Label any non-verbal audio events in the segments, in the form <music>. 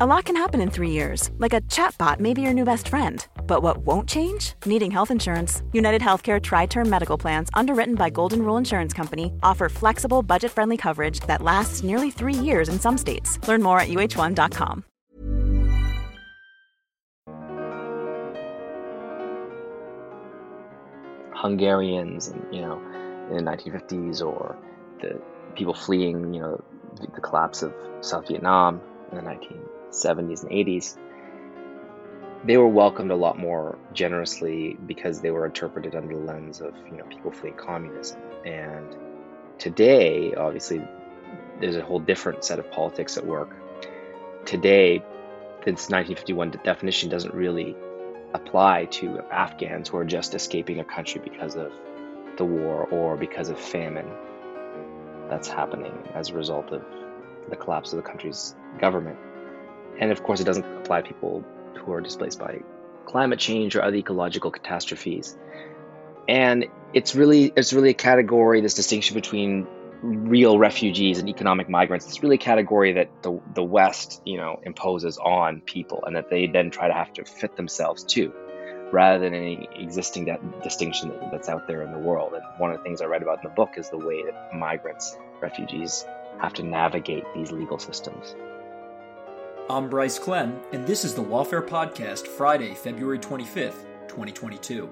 A lot can happen in three years, like a chatbot may be your new best friend. But what won't change? Needing health insurance. United Healthcare Tri Term Medical Plans, underwritten by Golden Rule Insurance Company, offer flexible, budget friendly coverage that lasts nearly three years in some states. Learn more at uh1.com. Hungarians, you know, in the 1950s, or the people fleeing, you know, the collapse of South Vietnam in the 1970s and 80s, they were welcomed a lot more generously because they were interpreted under the lens of you know people fleeing communism. And today, obviously, there's a whole different set of politics at work. Today, this 1951 the definition doesn't really apply to Afghans who are just escaping a country because of the war or because of famine that's happening as a result of the collapse of the country's government. And of course, it doesn't apply to people who are displaced by climate change or other ecological catastrophes. And it's really it's really a category, this distinction between real refugees and economic migrants. It's really a category that the the West, you know, imposes on people, and that they then try to have to fit themselves to, rather than any existing that distinction that's out there in the world. And one of the things I read about in the book is the way that migrants, refugees, have to navigate these legal systems. I'm Bryce Klehm, and this is the Lawfare Podcast, Friday, February 25th, 2022.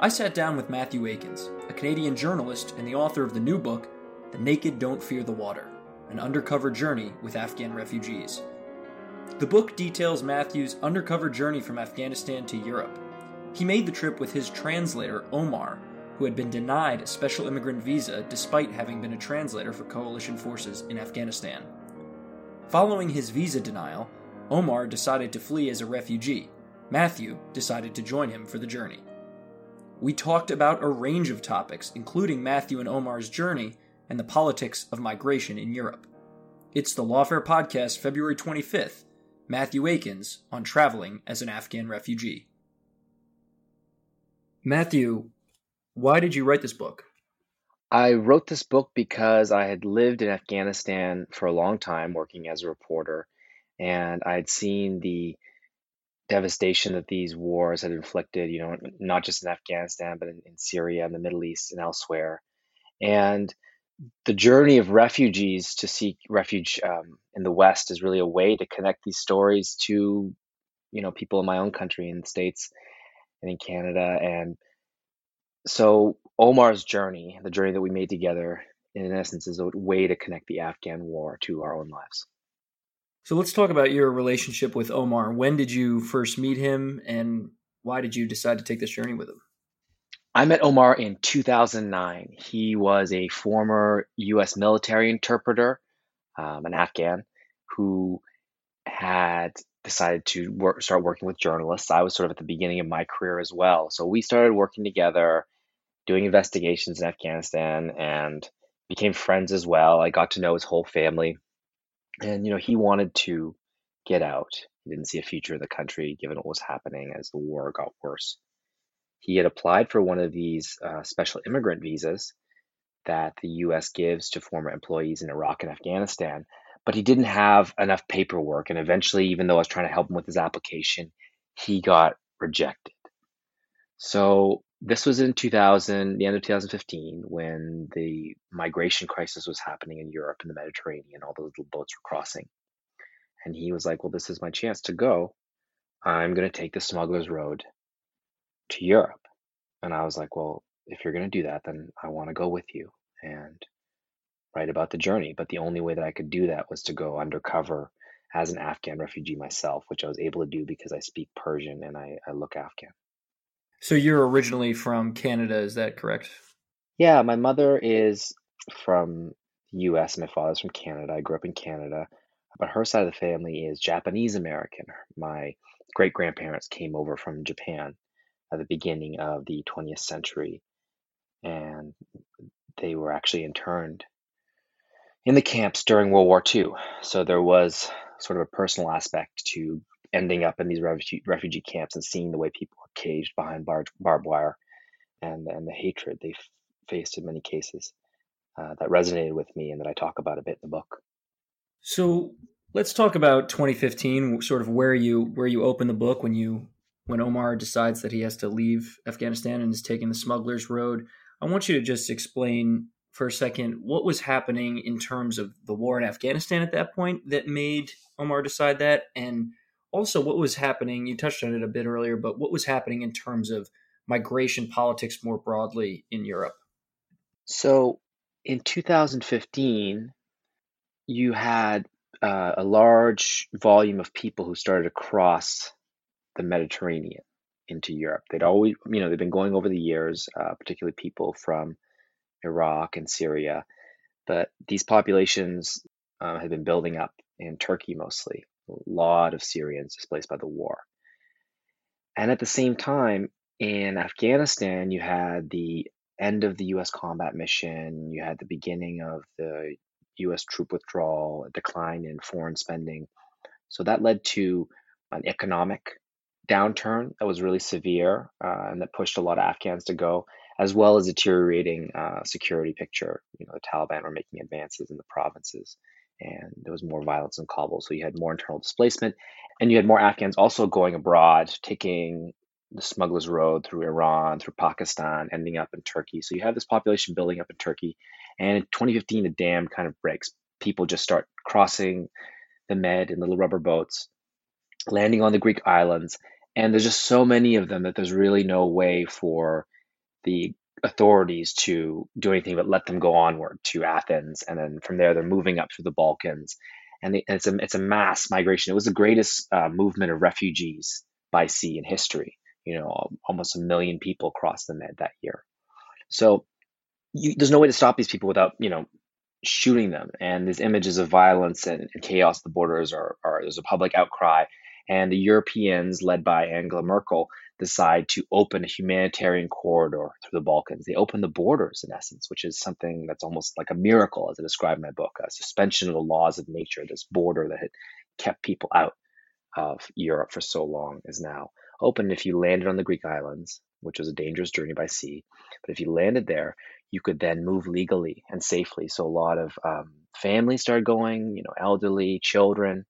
I sat down with Matthieu Aikins, a Canadian journalist and the author of the new book, The Naked Don't Fear the Water An Undercover Journey with Afghan Refugees. The book details Matthieu's undercover journey from Afghanistan to Europe. He made the trip with his translator, Omar, who had been denied a special immigrant visa despite having been a translator for coalition forces in Afghanistan. Following his visa denial, Omar decided to flee as a refugee. Matthieu decided to join him for the journey. We talked about a range of topics, including Matthieu and Omar's journey and the politics of migration in Europe. It's the Lawfare Podcast, February 25th. Matthieu Aikins on traveling as an Afghan refugee. Matthieu, why did you write this book? I wrote this book because I had lived in Afghanistan for a long time working as a reporter, and I had seen the devastation that these wars had inflicted, you know, not just in Afghanistan, but in, in Syria and the Middle East and elsewhere. And the journey of refugees to seek refuge um, in the West is really a way to connect these stories to, you know, people in my own country, in the States and in Canada. And so Omar's journey, the journey that we made together, in essence, is a way to connect the Afghan war to our own lives. So let's talk about your relationship with Omar. When did you first meet him, and why did you decide to take this journey with him? I met Omar in 2009. He was a former U.S. military interpreter, um, an Afghan, who had decided to work, start working with journalists. I was sort of at the beginning of my career as well. So we started working together doing investigations in Afghanistan and became friends as well. I got to know his whole family. And, you know, he wanted to get out. He didn't see a future in the country given what was happening as the war got worse. He had applied for one of these uh, special immigrant visas that the US gives to former employees in Iraq and Afghanistan, but he didn't have enough paperwork. And eventually, even though I was trying to help him with his application, he got rejected. So this was in 2000, the end of 2015, when the migration crisis was happening in Europe and the Mediterranean. All those little boats were crossing. And he was like, Well, this is my chance to go. I'm going to take the smuggler's road to Europe. And I was like, Well, if you're going to do that, then I want to go with you and write about the journey. But the only way that I could do that was to go undercover as an Afghan refugee myself, which I was able to do because I speak Persian and I, I look Afghan. So you're originally from Canada, is that correct? Yeah, my mother is from the US, my father's from Canada. I grew up in Canada. but her side of the family is Japanese American. My great grandparents came over from Japan at the beginning of the 20th century, and they were actually interned in the camps during World War II. So there was sort of a personal aspect to ending up in these refugee, refugee camps and seeing the way people were caged behind bar, barbed wire and, and the hatred they faced in many cases uh, that resonated with me and that I talk about a bit in the book. So let's talk about 2015, sort of where you where you open the book when you when Omar decides that he has to leave Afghanistan and is taking the smuggler's road. I want you to just explain for a second what was happening in terms of the war in Afghanistan at that point that made Omar decide that, and also what was happening. You touched on it a bit earlier, but what was happening in terms of migration politics more broadly in Europe? So in 2015, you had uh, a large volume of people who started to cross the Mediterranean into Europe. They'd always, you know, they've been going over the years, uh, particularly people from Iraq and Syria. But these populations uh, had been building up in Turkey mostly. A lot of Syrians displaced by the war. And at the same time, in Afghanistan, you had the end of the US combat mission, you had the beginning of the US troop withdrawal, a decline in foreign spending. So that led to an economic downturn that was really severe uh, and that pushed a lot of Afghans to go as well as deteriorating uh, security picture. You know, the Taliban were making advances in the provinces, and there was more violence in Kabul. So you had more internal displacement, and you had more Afghans also going abroad, taking the smuggler's road through Iran, through Pakistan, ending up in Turkey. So you have this population building up in Turkey, and in 2015, the dam kind of breaks. People just start crossing the Med in little rubber boats, landing on the Greek islands, and there's just so many of them that there's really no way for the authorities to do anything but let them go onward to Athens, and then from there they're moving up through the Balkans, and it's a it's a mass migration. It was the greatest uh, movement of refugees by sea in history. You know, almost a million people crossed the Med that year. So you, there's no way to stop these people without you know shooting them. And these images of violence and, and chaos at the borders are, are there's a public outcry. And the Europeans, led by Angela Merkel, decide to open a humanitarian corridor through the Balkans. They open the borders, in essence, which is something that's almost like a miracle, as I describe in my book, a suspension of the laws of nature. This border that had kept people out of Europe for so long is now open. If you landed on the Greek islands, which was a dangerous journey by sea, but if you landed there, you could then move legally and safely. So a lot of um, families started going, you know, elderly, children.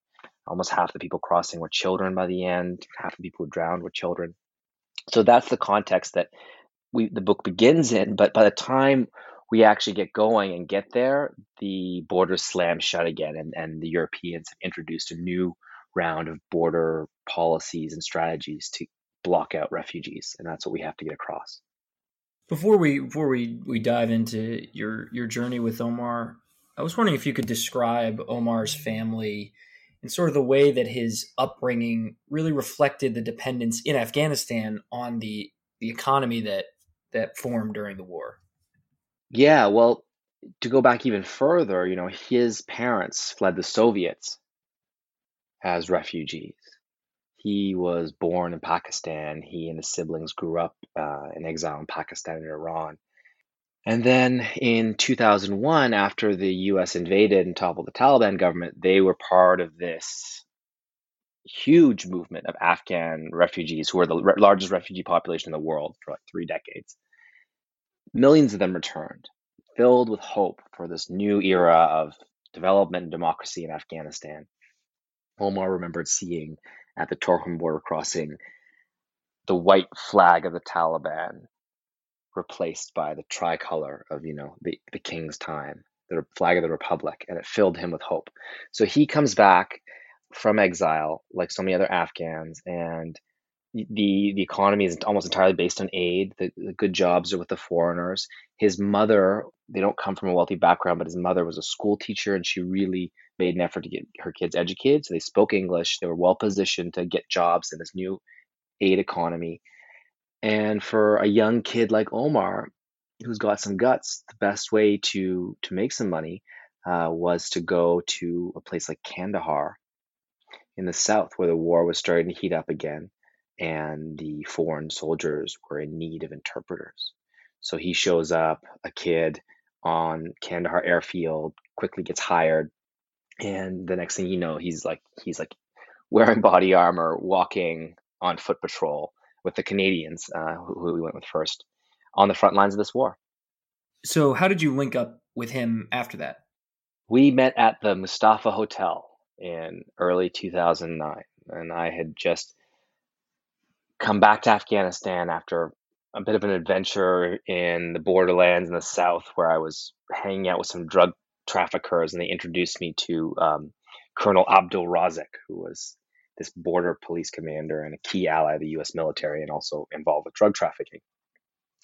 Almost half the people crossing were children by the end. Half the people who drowned were children. So that's the context that we the book begins in. But by the time we actually get going and get there, the borders slam shut again, and, and the Europeans have introduced a new round of border policies and strategies to block out refugees, and that's what we have to get across. Before we before we, we dive into your your journey with Omar, I was wondering if you could describe Omar's family and sort of the way that his upbringing really reflected the dependence in Afghanistan on the the economy that that formed during the war. Yeah, well, to go back even further, you know, his parents fled the Soviets as refugees. He was born in Pakistan. He and his siblings grew up uh, in exile in Pakistan and Iran. And then in 2001, after the US invaded and toppled the Taliban government, they were part of this huge movement of Afghan refugees who are the re- largest refugee population in the world for like three decades. Millions of them returned, filled with hope for this new era of development and democracy in Afghanistan. Omar remembered seeing at the Torkham border crossing the white flag of the Taliban replaced by the tricolor of you know the, the king's time the flag of the republic and it filled him with hope. So he comes back from exile like so many other afghans and the the economy is almost entirely based on aid. The, the good jobs are with the foreigners. His mother they don't come from a wealthy background but his mother was a school teacher and she really made an effort to get her kids educated. So they spoke english. They were well positioned to get jobs in this new aid economy and for a young kid like Omar, who's got some guts, the best way to to make some money uh, was to go to a place like Kandahar in the south, where the war was starting to heat up again, and the foreign soldiers were in need of interpreters. So he shows up, a kid on Kandahar airfield, quickly gets hired, and the next thing you know, he's like he's like wearing body armor, walking on foot patrol with the Canadians, uh, who, who we went with first, on the front lines of this war. So, how did you link up with him after that? We met at the Mustafa Hotel in early 2009, and I had just come back to Afghanistan after a bit of an adventure in the borderlands in the south, where I was hanging out with some drug traffickers, and they introduced me to um, Colonel Abdul Razik, who was this border police commander and a key ally of the U.S. military, and also involved with drug trafficking.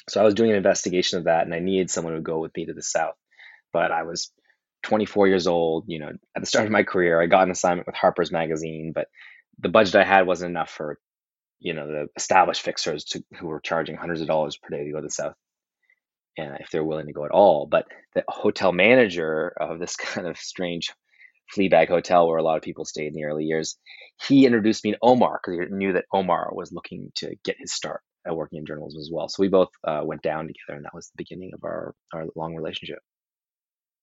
So I was doing an investigation of that, and I needed someone to go with me to the south, but I was 24 years old. You know, at the start of my career, I got an assignment with Harper's Magazine, but the budget I had wasn't enough for, you know, the established fixers to, who were charging hundreds of dollars per day to go to the south, and if they're willing to go at all. But the hotel manager of this <laughs> kind of strange Fleabag Hotel, where a lot of people stayed in the early years, he introduced me to Omar because he knew that Omar was looking to get his start at working in journalism as well. So we both uh, went down together, and that was the beginning of our our long relationship.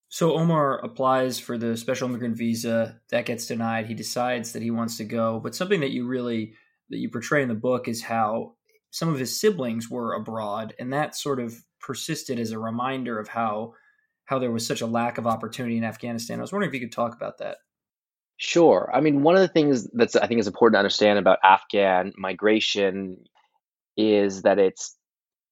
So Omar applies for the special immigrant visa. That gets denied. He decides that he wants to go. But something that you really that you portray in the book is how some of his siblings were abroad, and that sort of persisted as a reminder of how how there was such a lack of opportunity in Afghanistan. I was wondering if you could talk about that. Sure. I mean, one of the things that's I think is important to understand about Afghan migration is that it's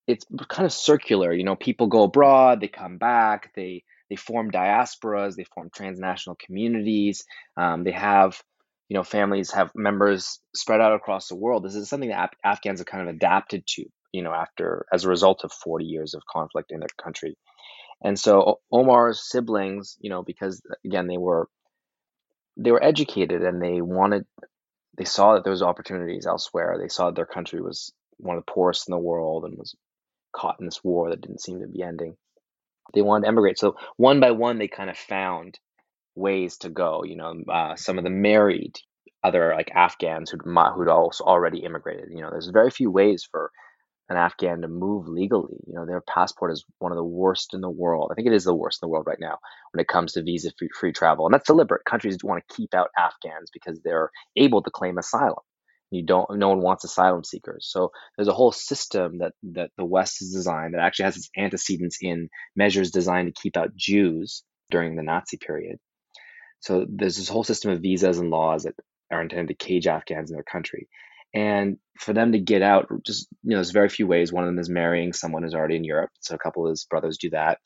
it's kind of circular. You know, people go abroad, they come back, they they form diasporas, they form transnational communities. Um, they have, you know, families have members spread out across the world. This is something that Af- Afghans have kind of adapted to, you know, after as a result of 40 years of conflict in their country. And so Omar's siblings, you know, because again they were they were educated and they wanted they saw that there was opportunities elsewhere. They saw that their country was one of the poorest in the world and was caught in this war that didn't seem to be ending. They wanted to emigrate. So one by one, they kind of found ways to go. You know, uh, some of them married other like Afghans who'd who'd also already immigrated. You know, there's very few ways for an Afghan to move legally. You know, their passport is one of the worst in the world. I think it is the worst in the world right now when it comes to visa free, free travel. And that's deliberate. Countries want to keep out Afghans because they're able to claim asylum. You don't no one wants asylum seekers. So there's a whole system that that the West has designed that actually has its antecedents in measures designed to keep out Jews during the Nazi period. So there's this whole system of visas and laws that are intended to cage Afghans in their country. And for them to get out, just you know, there's very few ways. One of them is marrying someone who's already in Europe. So a couple of his brothers do that.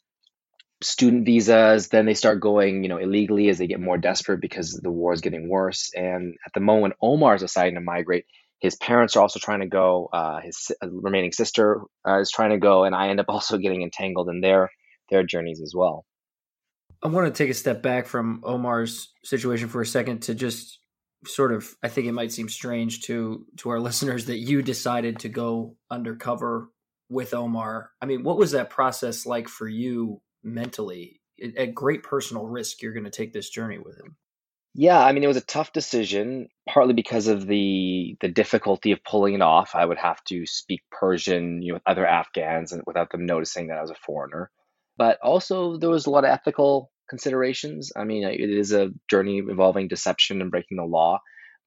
Student visas, then they start going, you know, illegally as they get more desperate because the war is getting worse. And at the moment, Omar is deciding to migrate. His parents are also trying to go. Uh, his uh, remaining sister uh, is trying to go, and I end up <laughs> also getting entangled in their their journeys as well. I want to take a step back from Omar's situation for a second to just sort of I think it might seem strange to to our <laughs> listeners that you decided to go undercover with Omar. I mean, what was that process like for you mentally? At great personal risk, you're going to take this journey with him. Yeah, I mean, it was a tough decision, partly because of the the difficulty of pulling it off. I would have to speak Persian, you know, with other Afghans and without them noticing that I was a foreigner. But also there was a lot of ethical considerations. I mean, it is a journey involving deception and breaking the law,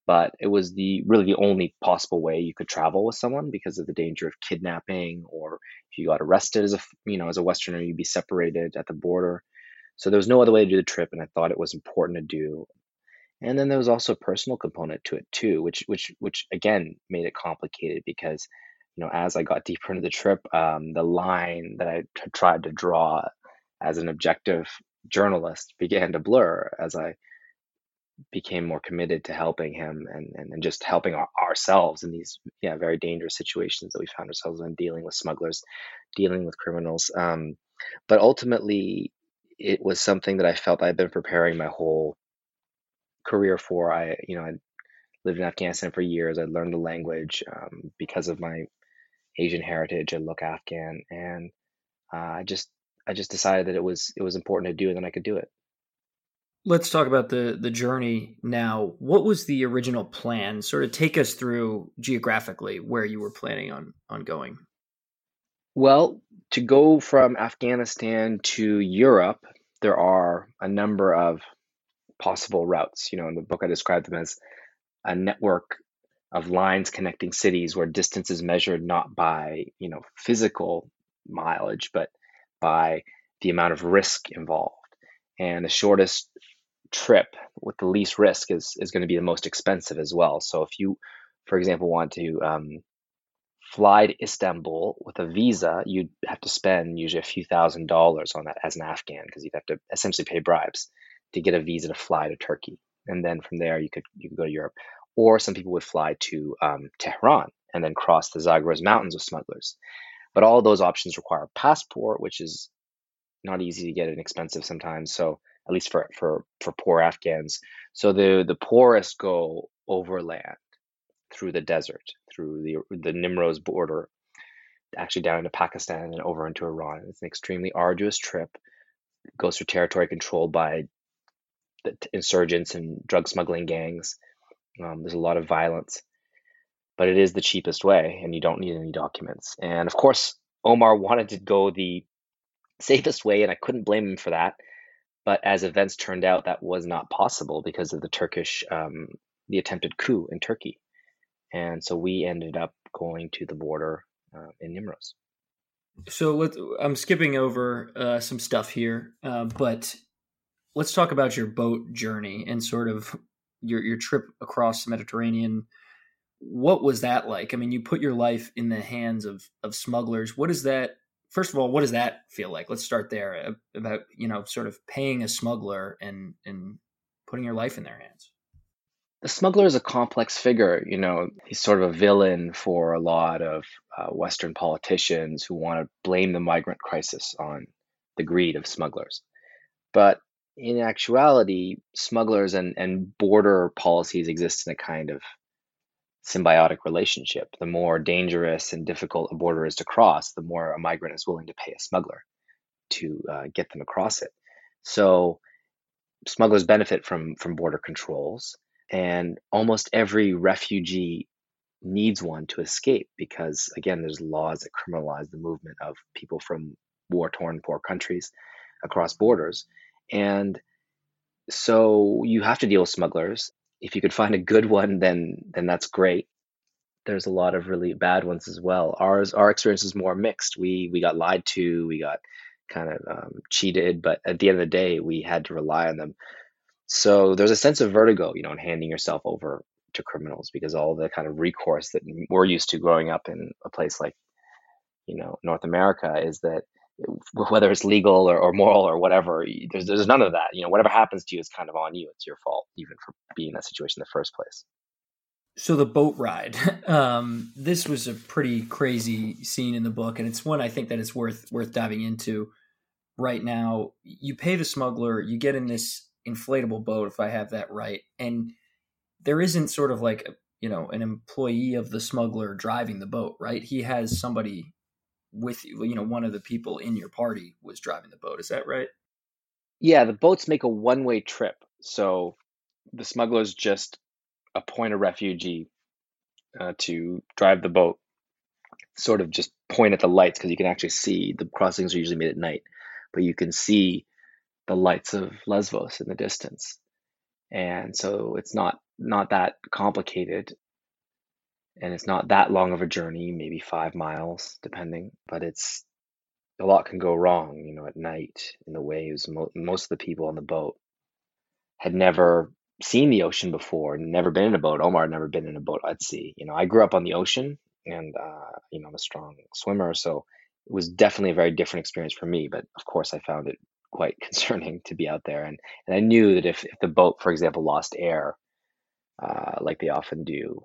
but it was the really the only possible way you could travel with someone because of the danger of kidnapping or if you got arrested as a you know as a westerner you'd be separated at the border. So there was no other way to do the trip and I thought it was important to do. And then there was also a personal component to it too, which which which again made it complicated because you know as I got deeper into the trip, um, the line that I t- tried to draw as an objective journalist began to blur as I became more committed to helping him and, and, and just helping our, ourselves in these yeah very dangerous situations that we found ourselves in dealing with smugglers dealing with criminals um, but ultimately it was something that i felt i'd been preparing my whole career for. I you know i lived in afghanistan for years. I learned the language um, because of my asian heritage. I look afghan and uh, i just I just decided that it was it was important to do, and then I could do it. Let's talk about the the journey now. What was the original plan? Sort of take us through geographically where you were planning on on going. Well, to go from Afghanistan to Europe, there are a number of possible routes. You know, in the book I described them as a network of lines connecting cities where distance is measured not by, you know, physical mileage, but by the amount of risk involved. And the shortest trip with the least risk is is going to be the most expensive as well. So if you, for example, want to um, fly to Istanbul with a visa, you'd have to spend usually a few thousand dollars on that as an Afghan because you'd have to essentially pay bribes to get a visa to fly to Turkey, and then from there you could you could go to Europe. Or some people would fly to um, Tehran and then cross the Zagros Mountains with smugglers. But all those options require a passport, which is not easy to get and expensive sometimes. So at least for for for poor Afghans. So the the poorest go overland through the desert, through the the Nimroz border, actually down into Pakistan and over into Iran. It's an extremely arduous trip. It goes through territory controlled by the insurgents and drug smuggling gangs. Um, there's a lot of violence, but it is the cheapest way, and you don't need any documents. And of course, Omar wanted to go the safest way, and I couldn't blame him for that. But as events turned out, that was not possible because of the Turkish, um, the attempted coup in Turkey. And so we ended up going to the border uh, in Nimroz. So let I'm skipping over uh, some stuff here, uh, but let's talk about your boat journey and sort of your your trip across the Mediterranean. What was that like? I mean, you put your life in the hands of of smugglers. What is that? First of all, what does that feel like? Let's start there uh, about you know sort of paying a smuggler and and putting your life in their hands the smuggler is a complex figure. You know, he's sort of a villain for a lot of uh, Western politicians who want to blame the migrant crisis on the greed of smugglers. But in actuality, smugglers and, and border policies exist in a kind of symbiotic relationship. The more dangerous and difficult a border is to cross, the more a migrant is willing to pay a smuggler to uh, get them across it. So smugglers benefit from from border controls and almost every refugee needs one to escape because again there's laws that criminalize the movement of people from war torn poor countries across borders and so you have to deal with smugglers if you could find a good one then then that's great. There's a lot of really bad ones as well. Ours our experience is more mixed. We we got lied to we got kind of um, cheated but at the end of the day we had to rely on them. So there's a sense of vertigo, you know, in handing yourself over to criminals because all the kind of recourse that we're used to growing up in a place like, you know, North America is that whether it's legal or, or moral or whatever, there's, there's none of that. You know, whatever happens to you is kind of on you. It's your fault, even for being in that situation in the first place. So the boat ride, <laughs> um, this was a pretty crazy scene in the book, and it's one I think that is worth worth diving into right now. You pay the smuggler, you get in this inflatable boat, if I have that right. And there isn't sort of like, you know, an employee of the smuggler driving the boat, right? He has somebody with you, you know, one of the people in your party was driving the boat. Is that right? Yeah, the boats make a one way trip. So the smugglers just appoint a refugee uh, to drive the boat, sort of just point at the lights because you can actually see the crossings are usually made at night, but you can see the lights of Lesvos in the distance. And so it's not not that complicated and it's not that long of a journey, maybe 5 miles depending, but it's a lot can go wrong, you know, at night in the waves. Mo- most of the people on the boat had never seen the ocean before, never been in a boat. Omar had never been in a boat at sea. You know, I grew up on the ocean and, uh, you know, I'm a strong swimmer. So it was definitely a very different experience for me. But of course, I found it quite <laughs> concerning to be out there. And, and I knew that if, if the boat, for example, lost air, uh, like they often do,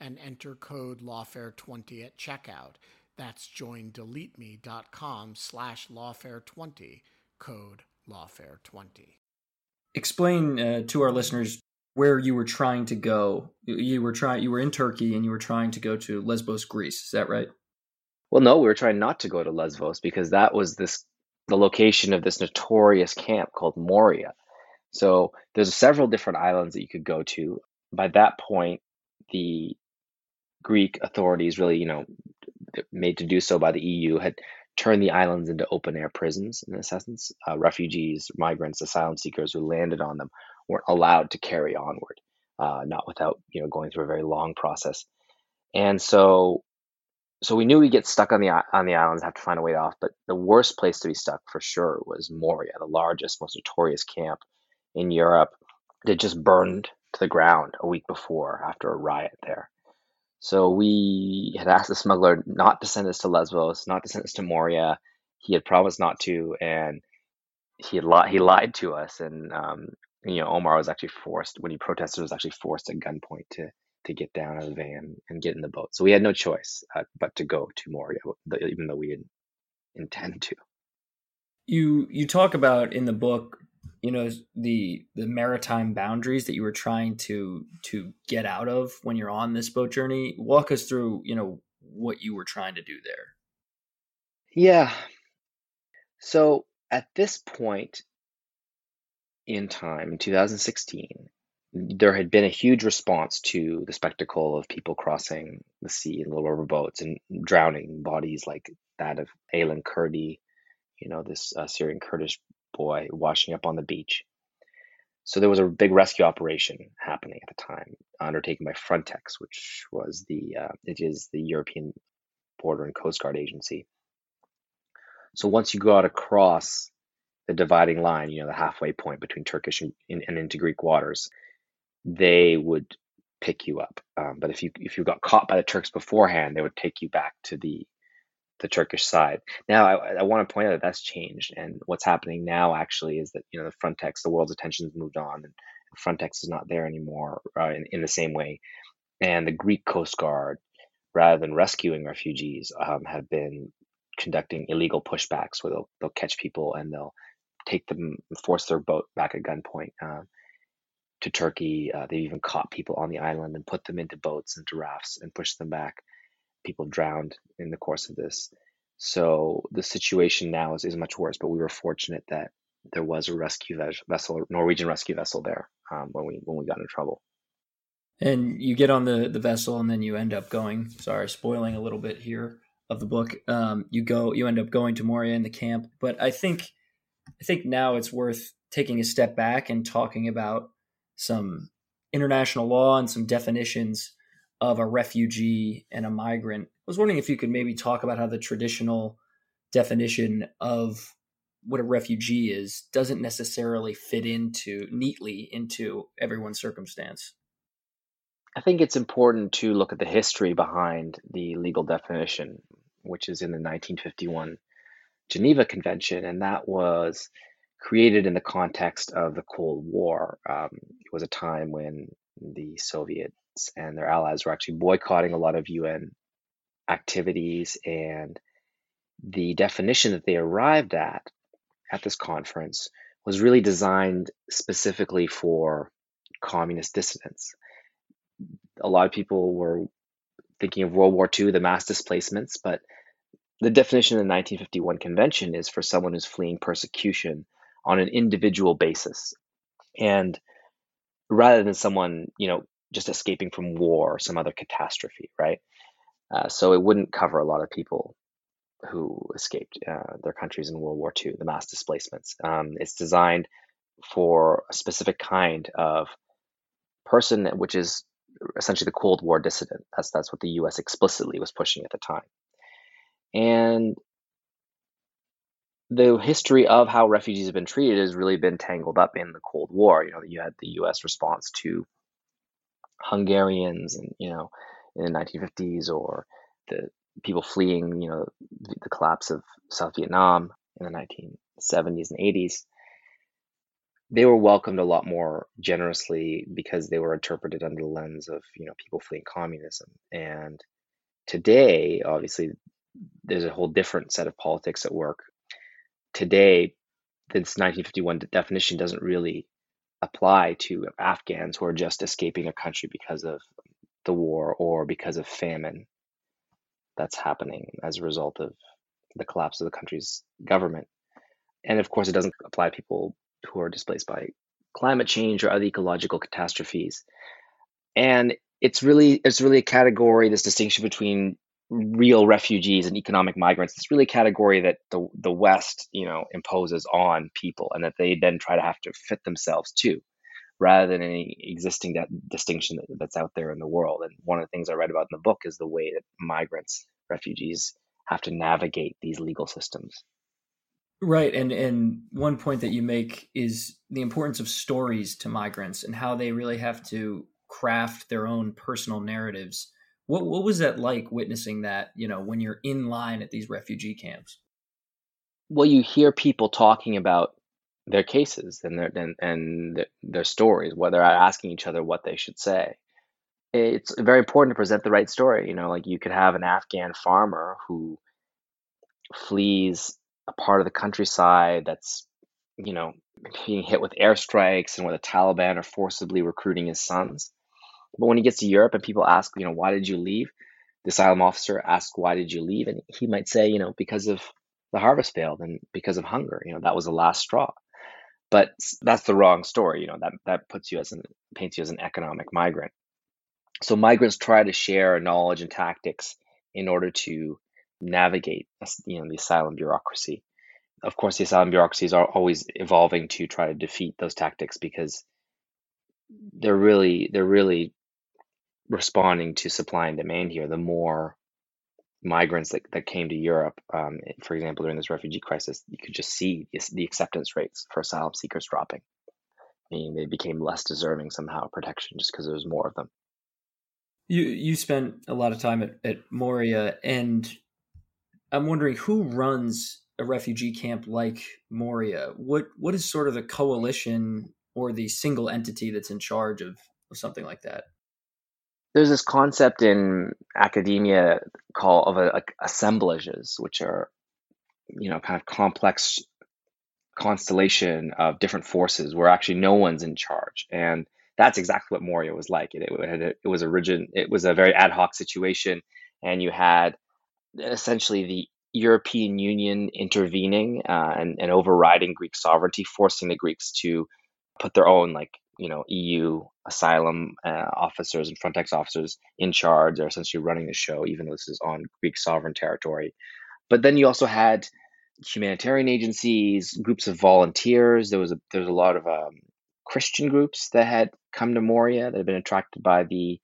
and enter code lawfare20 at checkout. That's joindeleteme.com slash lawfare20, code lawfare20. Explain uh, to our listeners where you were trying to go. You were trying. You were in Turkey and you were trying to go to Lesbos, Greece. Is that right? Well, no, we were trying not to go to Lesbos because that was this the location of this notorious camp called Moria. So there's several different islands that you could go to. By that point, the Greek authorities, really, you know, made to do so by the EU, had turned the islands into open air prisons in this essence. Uh, refugees, migrants, asylum seekers who landed on them weren't allowed to carry onward, uh, not without you know going through a very long process. And so, so we knew we'd get stuck on the on the islands, have to find a way off. But the worst place to be stuck for sure was Moria, the largest, most notorious camp in Europe that just burned to the ground a week before after a riot there. So we had asked the smuggler not to send us to Lesbos, not to send us to Moria. He had promised not to, and he had li- he lied to us. And um, you know, Omar was actually forced when he protested, was actually forced at gunpoint to to get down out of the van and get in the boat. So we had no choice uh, but to go to Moria, even though we didn't intend to. You you talk about in the book you know the the maritime boundaries that you were trying to to get out of when you're on this boat journey? Walk us through you know what you were trying to do there. Yeah. So at this point in time in 2016 there had been a huge response to the spectacle of people crossing the sea in little rubber boats and drowning bodies like that of Aylan Kurdi, you know, this uh, Syrian Kurdish boy washing up on the beach. So there was a big rescue operation happening at the time, undertaken by Frontex, which was the uh, it is the European Border and Coast Guard Agency. So once you go out across the dividing line, you know the halfway point between Turkish and, and into Greek waters, they would pick you up. Um, but if you if you got caught by the Turks beforehand, they would take you back to the the Turkish side. Now, I, I want to point out that that's changed, and what's happening now actually is that you know the Frontex, the world's attention has moved on, and Frontex is not there anymore uh, in, in the same way, and the Greek Coast Guard, rather than rescuing refugees, um, have been conducting illegal pushbacks where they'll they'll catch people and they'll take them, force their boat back at gunpoint. Uh, to Turkey, uh, they've even caught people on the island and put them into boats and rafts and pushed them back people drowned in the course of this. So the situation now is, is much worse, but we were fortunate that there was a rescue vessel, Norwegian rescue vessel there um, when we when we got in trouble. And you get on the the vessel, and then you end up going. Sorry, spoiling a little bit here of the book. Um, you go, you end up going to Moria in the camp. But I think, I think now it's worth taking a step back and talking about some international law and some definitions of a refugee and a migrant. I was wondering if you could maybe talk about how the traditional definition of what a refugee is doesn't necessarily fit into neatly into everyone's circumstance. I think it's important to look at the history behind the legal definition, which is in the 1951 Geneva Convention, and that was created in the context of the Cold War. Um, it was a time when the Soviet and their allies were actually boycotting a lot of UN activities. And the definition that they arrived at at this conference was really designed specifically for communist dissidents. A lot of people were thinking of World War II, the mass displacements, but the definition of the 1951 convention is for someone who's fleeing persecution on an individual basis. And rather than someone, you know, just escaping from war or some other catastrophe, right? Uh, so it wouldn't cover a lot of people who escaped uh, their countries in World War II, the mass displacements. Um, it's designed for a specific kind of person, which is essentially the Cold War dissident. That's that's what the U.S. explicitly was pushing at the time, and the history of how refugees have been treated has really been tangled up in the Cold War. You know, you had the U.S. response to Hungarians and you know in the 1950s or the people fleeing you know the collapse of South Vietnam in the 1970s and 80s they were welcomed a lot more generously because they were interpreted under the lens of you know people fleeing communism. And today obviously there's a whole different set of politics at work. Today this 1951 definition doesn't really apply to Afghans who are just escaping a country because of the war or because of famine that's happening as a result of the collapse of the country's government. And of course, it doesn't apply to people who are displaced by climate change or other ecological catastrophes. And it's really it's really a category, this distinction between real refugees and economic migrants. It's really a category that the the West, you know, imposes on people, and that they then try to have to fit themselves to, rather than any existing that distinction that, that's out there in the world. And one of the things I write about in the book is the way that migrants, refugees, have to navigate these legal systems. Right, and and one point that you make is the importance of stories to migrants and how they really have to craft their own personal narratives. What what was that like witnessing that, you know, when you're in line at these refugee camps? Well, you hear people talking about their cases and their and, and their stories, where they're asking each other what they should say. It's very important to present the right story. You know, like you could have an Afghan farmer who flees a part of the countryside that's, you know, being hit with airstrikes and where the Taliban are forcibly recruiting his sons. But when he gets to Europe and people ask, you know, why did you leave? The asylum officer asks, why did you leave? And he might say, you know, because of the harvest failed and because of hunger. You know, that was the last straw. But that's the wrong story. You know, that, that puts you as an, paints you as an economic migrant. So migrants try to share knowledge and tactics in order to navigate you know the asylum bureaucracy. Of course, the asylum bureaucracies are always evolving to try to defeat those tactics because they're really they're really responding to supply and demand here. The more migrants that, that came to Europe, um, for example, during this refugee crisis, you could just see the acceptance rates for asylum seekers dropping. Meaning they became less deserving somehow of protection just because there was more of them. You you spent a lot of time at, at Moria, and I'm wondering who runs a refugee camp like Moria. What what is sort of the coalition or the single entity that's in charge of, of something like that? There's this concept in academia called of a, like assemblages, which are you know kind of complex constellation of different forces where actually no one's in charge and that's exactly what Moria was like. It, it, it was origin. It was a very ad hoc situation, and you had essentially the European Union intervening uh, and, and overriding Greek sovereignty, forcing the Greeks to put their own like you know EU asylum uh, officers and Frontex officers in charge. They're essentially running the show, even though this is on Greek sovereign territory. But then you also had humanitarian agencies, groups of volunteers. There was a there was a lot of um, Christian groups that had come to Moria that had been attracted by the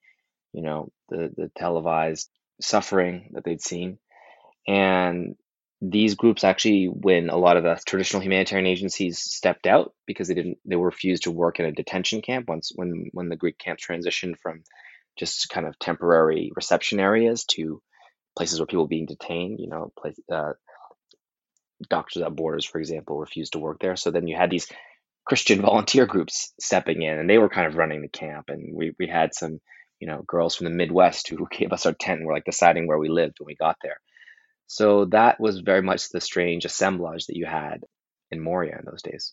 you know the the televised suffering that they'd seen. And these groups actually, when a lot of the traditional humanitarian agencies stepped out because they didn't, they were refused to work in a detention camp once when when the Greek camps transitioned from just kind of temporary reception areas to places where people were being detained. You know, place, uh, Doctors at Borders, for example, refused to work there. So then you had these Christian <laughs> volunteer groups stepping in, and they were kind of running the camp. And we we had some you know, girls from the Midwest who <laughs> gave us our tent and were like deciding where we lived when we got there. So that was very much the strange assemblage that you had in Moria in those days.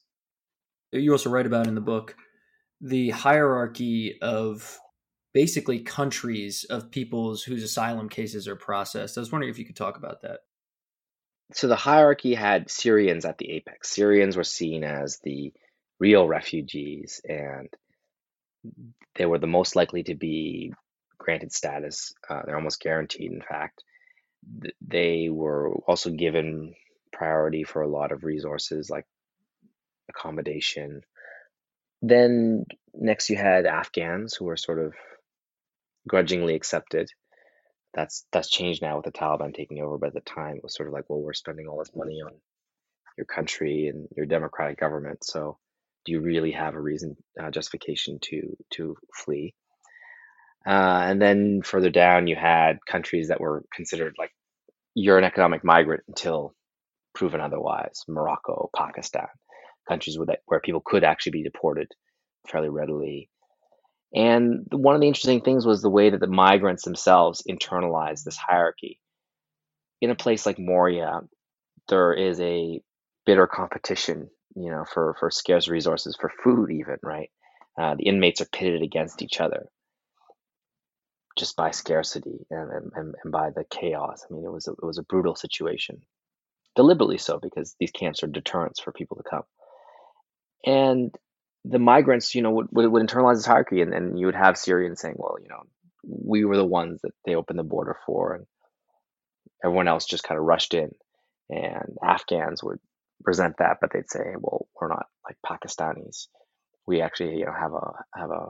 You also write about in the book the hierarchy of basically countries of peoples whose asylum cases are processed. I was wondering if you could talk about that. So the hierarchy had Syrians at the apex. Syrians were seen as the real refugees and they were the most likely to be granted status. Uh, they're almost guaranteed, in fact. They were also given priority for a lot of resources like accommodation. Then next you had Afghans who were sort of grudgingly accepted. That's that's changed now with the Taliban taking over. But at the time, it was sort of like, well, we're spending all this money on your country and your democratic government, so do you really have a reason uh, justification to to flee uh, and then further down you had countries that were considered like you're an economic migrant until proven otherwise morocco pakistan countries where, that, where people could actually be deported fairly readily. And one of the interesting things was the way that the migrants themselves internalized this hierarchy. In a place like moria there is a bitter competition you know, for for scarce resources, for food, even right. Uh, the inmates are pitted against each other just by scarcity and, and, and by the chaos. I mean, it was a, it was a brutal situation, deliberately so, because these camps are deterrents for people to come. And the migrants, you know, would, would, would internalize this hierarchy, and, and you would have Syrians saying, well, you know, we were the ones that they opened the border for, and everyone else just kind of rushed in, and Afghans would resent that, but they'd say, "Well, we're not like Pakistanis. We actually, you know, have a have a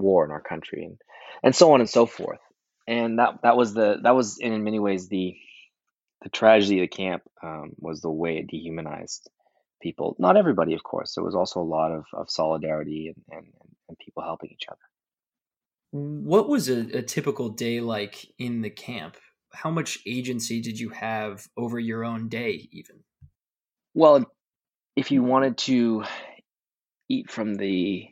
war in our country," and and so on and so forth. And that that was the that was in many ways the the tragedy of the camp um, was the way it dehumanized people. Not everybody, of course. There was also a lot of, of solidarity and, and, and people helping each other. What was a, a typical day like in the camp? How much agency did you have over your own day, even? Well, if you wanted to eat from the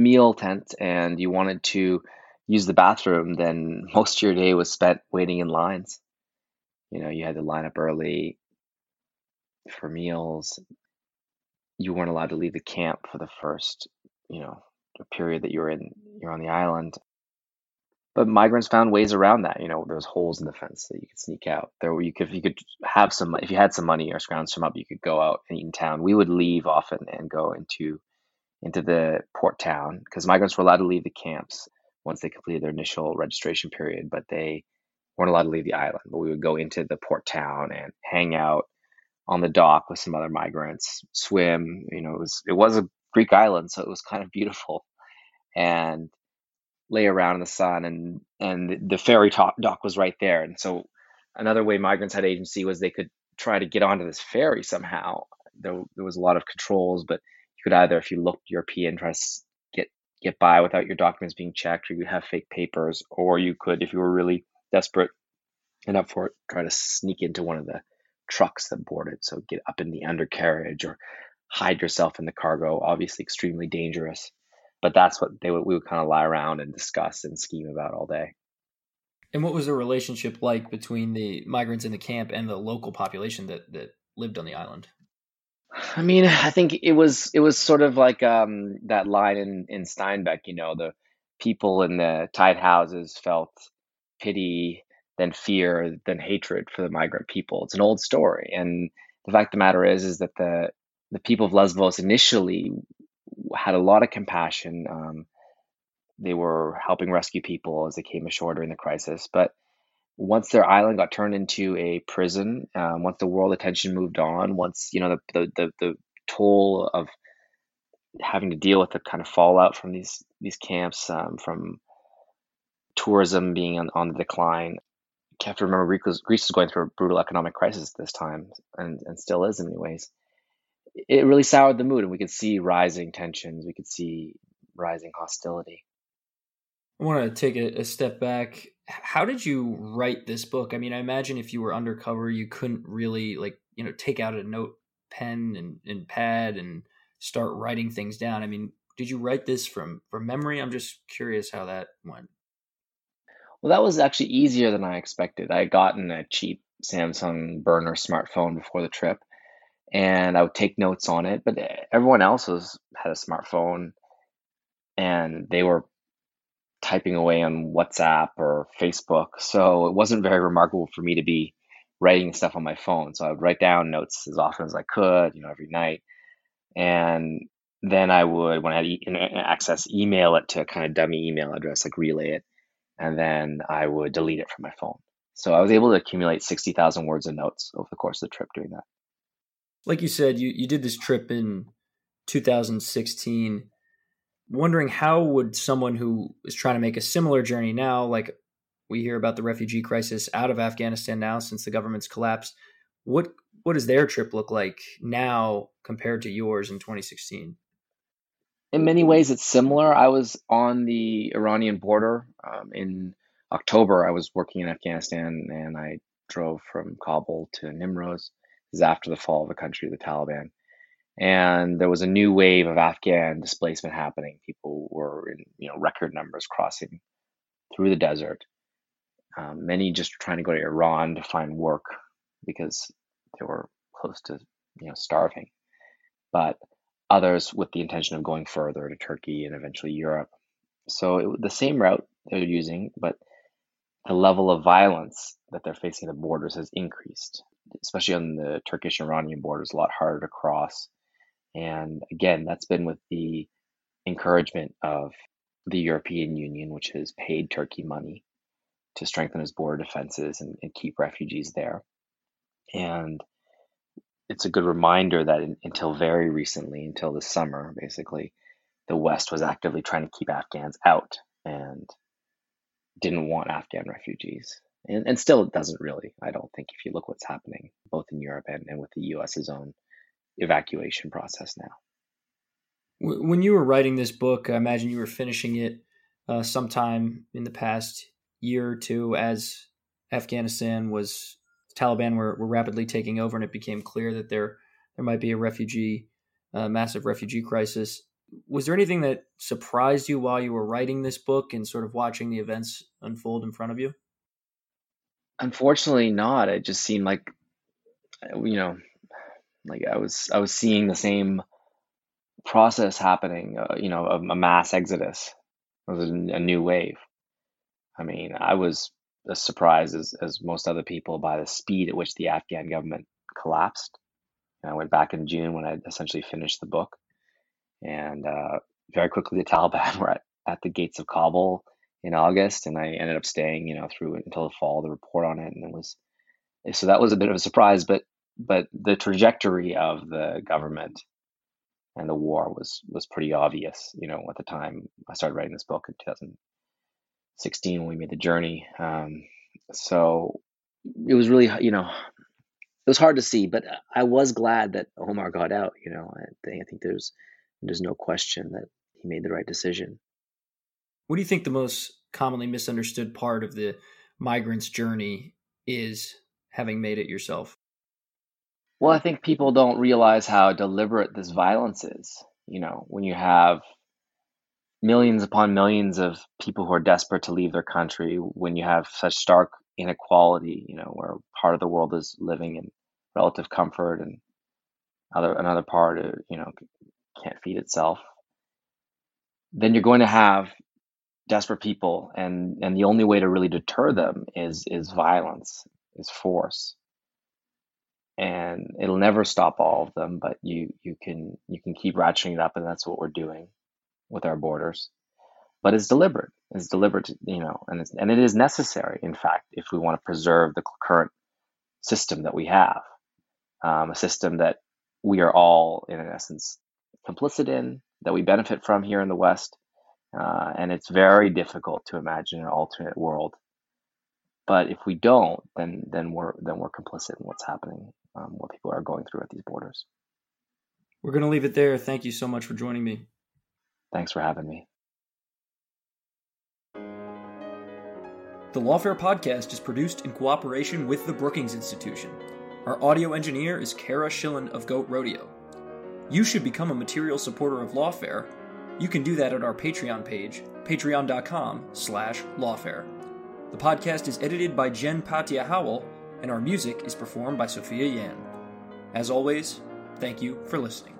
meal tent and you wanted to use the bathroom, then <laughs> most of your day was spent waiting in lines. You know, you had to line up early for meals. You weren't allowed to leave the camp for the first, you know, period that you were in you're on the island. But migrants found ways around that. You know, there was holes in the fence that you could sneak out. There, you could, if you could have some, if you had some money or scrounge some up, you could go out and eat in town. We would leave often and go into into the port town because migrants were allowed to leave the camps once they completed their initial registration period, but they weren't allowed to leave the island. But we would go into the port town and hang out on the dock with some other migrants, swim. You know, it was it was a Greek island, so it was kind of beautiful and lay around in the sun and and the ferry dock was right there and so another way migrants had agency was they could try to get onto this ferry somehow there, there was a lot of controls but you could either if you looked european try to get get by without your documents being checked or you have fake papers or you could if you were really desperate and up for it try to sneak into one of the trucks that boarded so get up in the undercarriage or hide yourself in the cargo obviously extremely dangerous but that's what they would we would kind of lie around and discuss and scheme about all day. And what was the relationship like between the migrants in the camp and the local population that that lived on the island? I mean, I think it was it was sort of like um, that line in in Steinbeck. You know, the people in the tight houses felt pity, then fear, then hatred for the migrant people. It's an old story, and the fact of the matter is, is that the the people of Lesbos initially had a lot of compassion. Um, they were helping rescue people as they came ashore during the crisis. But once their island got turned into a prison, um, once the world attention moved on, once you know the, the the the toll of having to deal with the kind of fallout from these these camps, um, from tourism being on, on the decline. You have to remember Greece was, Greece was going through a brutal economic crisis at this time, and, and still is in many ways it really soured the mood and we could see rising tensions we could see rising hostility i want to take a, a, step back. How did you write this book? I mean i imagine if you were undercover you couldn't really like you know take out a note pen and, and pad and start writing things down. I mean did you write this from from memory? I'm just curious how that went. Well that was actually easier than i expected. I had gotten a cheap samsung burner smartphone before the trip and I would take notes on it. But eh, everyone else was had a smartphone, and they were typing away on WhatsApp or Facebook. So it wasn't very remarkable for me to be writing stuff on my phone. So I would write down notes as often as I could, you know, every night, and then I would, when I had e- access, email it to a kind of dummy email address, like relay it, and then I would delete it from my phone. So I was able to accumulate sixty thousand words of notes over the course of the trip doing that like you said, you, you did this trip in 2016. Wondering how would someone who is trying to make a similar journey now, like we hear about the refugee crisis out of Afghanistan now since the government's collapse, what what does their trip look like now compared to yours in 2016? In many ways, it's similar. I was on the Iranian border um, in October. I was working in Afghanistan, and I drove from Kabul to Nimroz is after the fall of the country, the Taliban. And there was a new wave of Afghan displacement happening. People were in you know record numbers crossing through the desert. Um, many just trying to go to Iran to find work because they were close to you know starving, but others with the intention of going further to Turkey and eventually Europe. So it, the same route they're using, but the level of violence that they're facing at the borders has increased especially on the Turkish Iranian border, is a lot harder to cross. And again, that's been with the encouragement of the European Union, which has paid Turkey money to strengthen his border defenses and, and keep refugees there. And it's a good reminder that in, until very recently, until this summer, basically, the West was actively trying to keep Afghans out and didn't want Afghan refugees. And, and still, it doesn't really, I don't think, if you look what's happening both in Europe and, and with the US's own evacuation process now. When you were writing this book, I imagine you were finishing it uh, sometime in the past year or two as Afghanistan was Taliban were, were rapidly taking over, and it became clear that there there might be a refugee, uh, massive refugee crisis. Was there anything that surprised you while you were writing this book and sort of watching the events unfold in front of you? Unfortunately, not. It just seemed like, you know, like I was I was seeing the same process happening. Uh, you know, a, a mass exodus. It was a, a new wave. I mean, I was as surprised as, as most other people by the speed at which the Afghan government collapsed. And I went back in June when I essentially finished the book. And uh, very quickly, the <laughs> Taliban were at, at the gates of Kabul in August, and I ended up staying, you know, through until the fall. The report on it, and it was so that was a bit of a surprise. But but the trajectory of the government and the war was was pretty obvious. You know, at the time I started writing this book in 2016 when we made the journey. Um, so it was really, you know, it was hard to see, but I was glad that Omar got out. You know, I think, I think there's there's no question that he made the right decision. What do you think the most commonly misunderstood part of the migrant's journey is, having made it yourself? Well, I think people don't realize how deliberate this violence is. You know, when you have millions upon millions of people who are desperate to leave their country, when you have such stark inequality, you know, where part of the world is living in relative comfort and other another part, uh, you know, can't feed itself, then you're going to have desperate people, and and the only way to really deter them is is violence, is force and it'll never stop all of them but you you can you can keep ratcheting it up and that's what we're doing with our borders. But it's deliberate. It's deliberate you know and it's, and it is necessary in fact if we want to preserve the current system that we have um, a system that we are all in essence complicit in that we benefit from here in the west. Uh, and it's very difficult to imagine an alternate world. But if we don't, then then we're then we're complicit in what's happening, um, what people are going through at these borders. We're going to leave it there. Thank you so much for joining me. Thanks for having me. The Lawfare podcast is produced in cooperation with the Brookings Institution. Our audio engineer is Cara Shillenn of Goat Rodeo. You should become a material supporter of Lawfare. You can do that at our Patreon page, patreon.com slash lawfare. The podcast is edited by Jen Patja Howell, and our music is performed by Sophia Yan. As always, thank you for listening.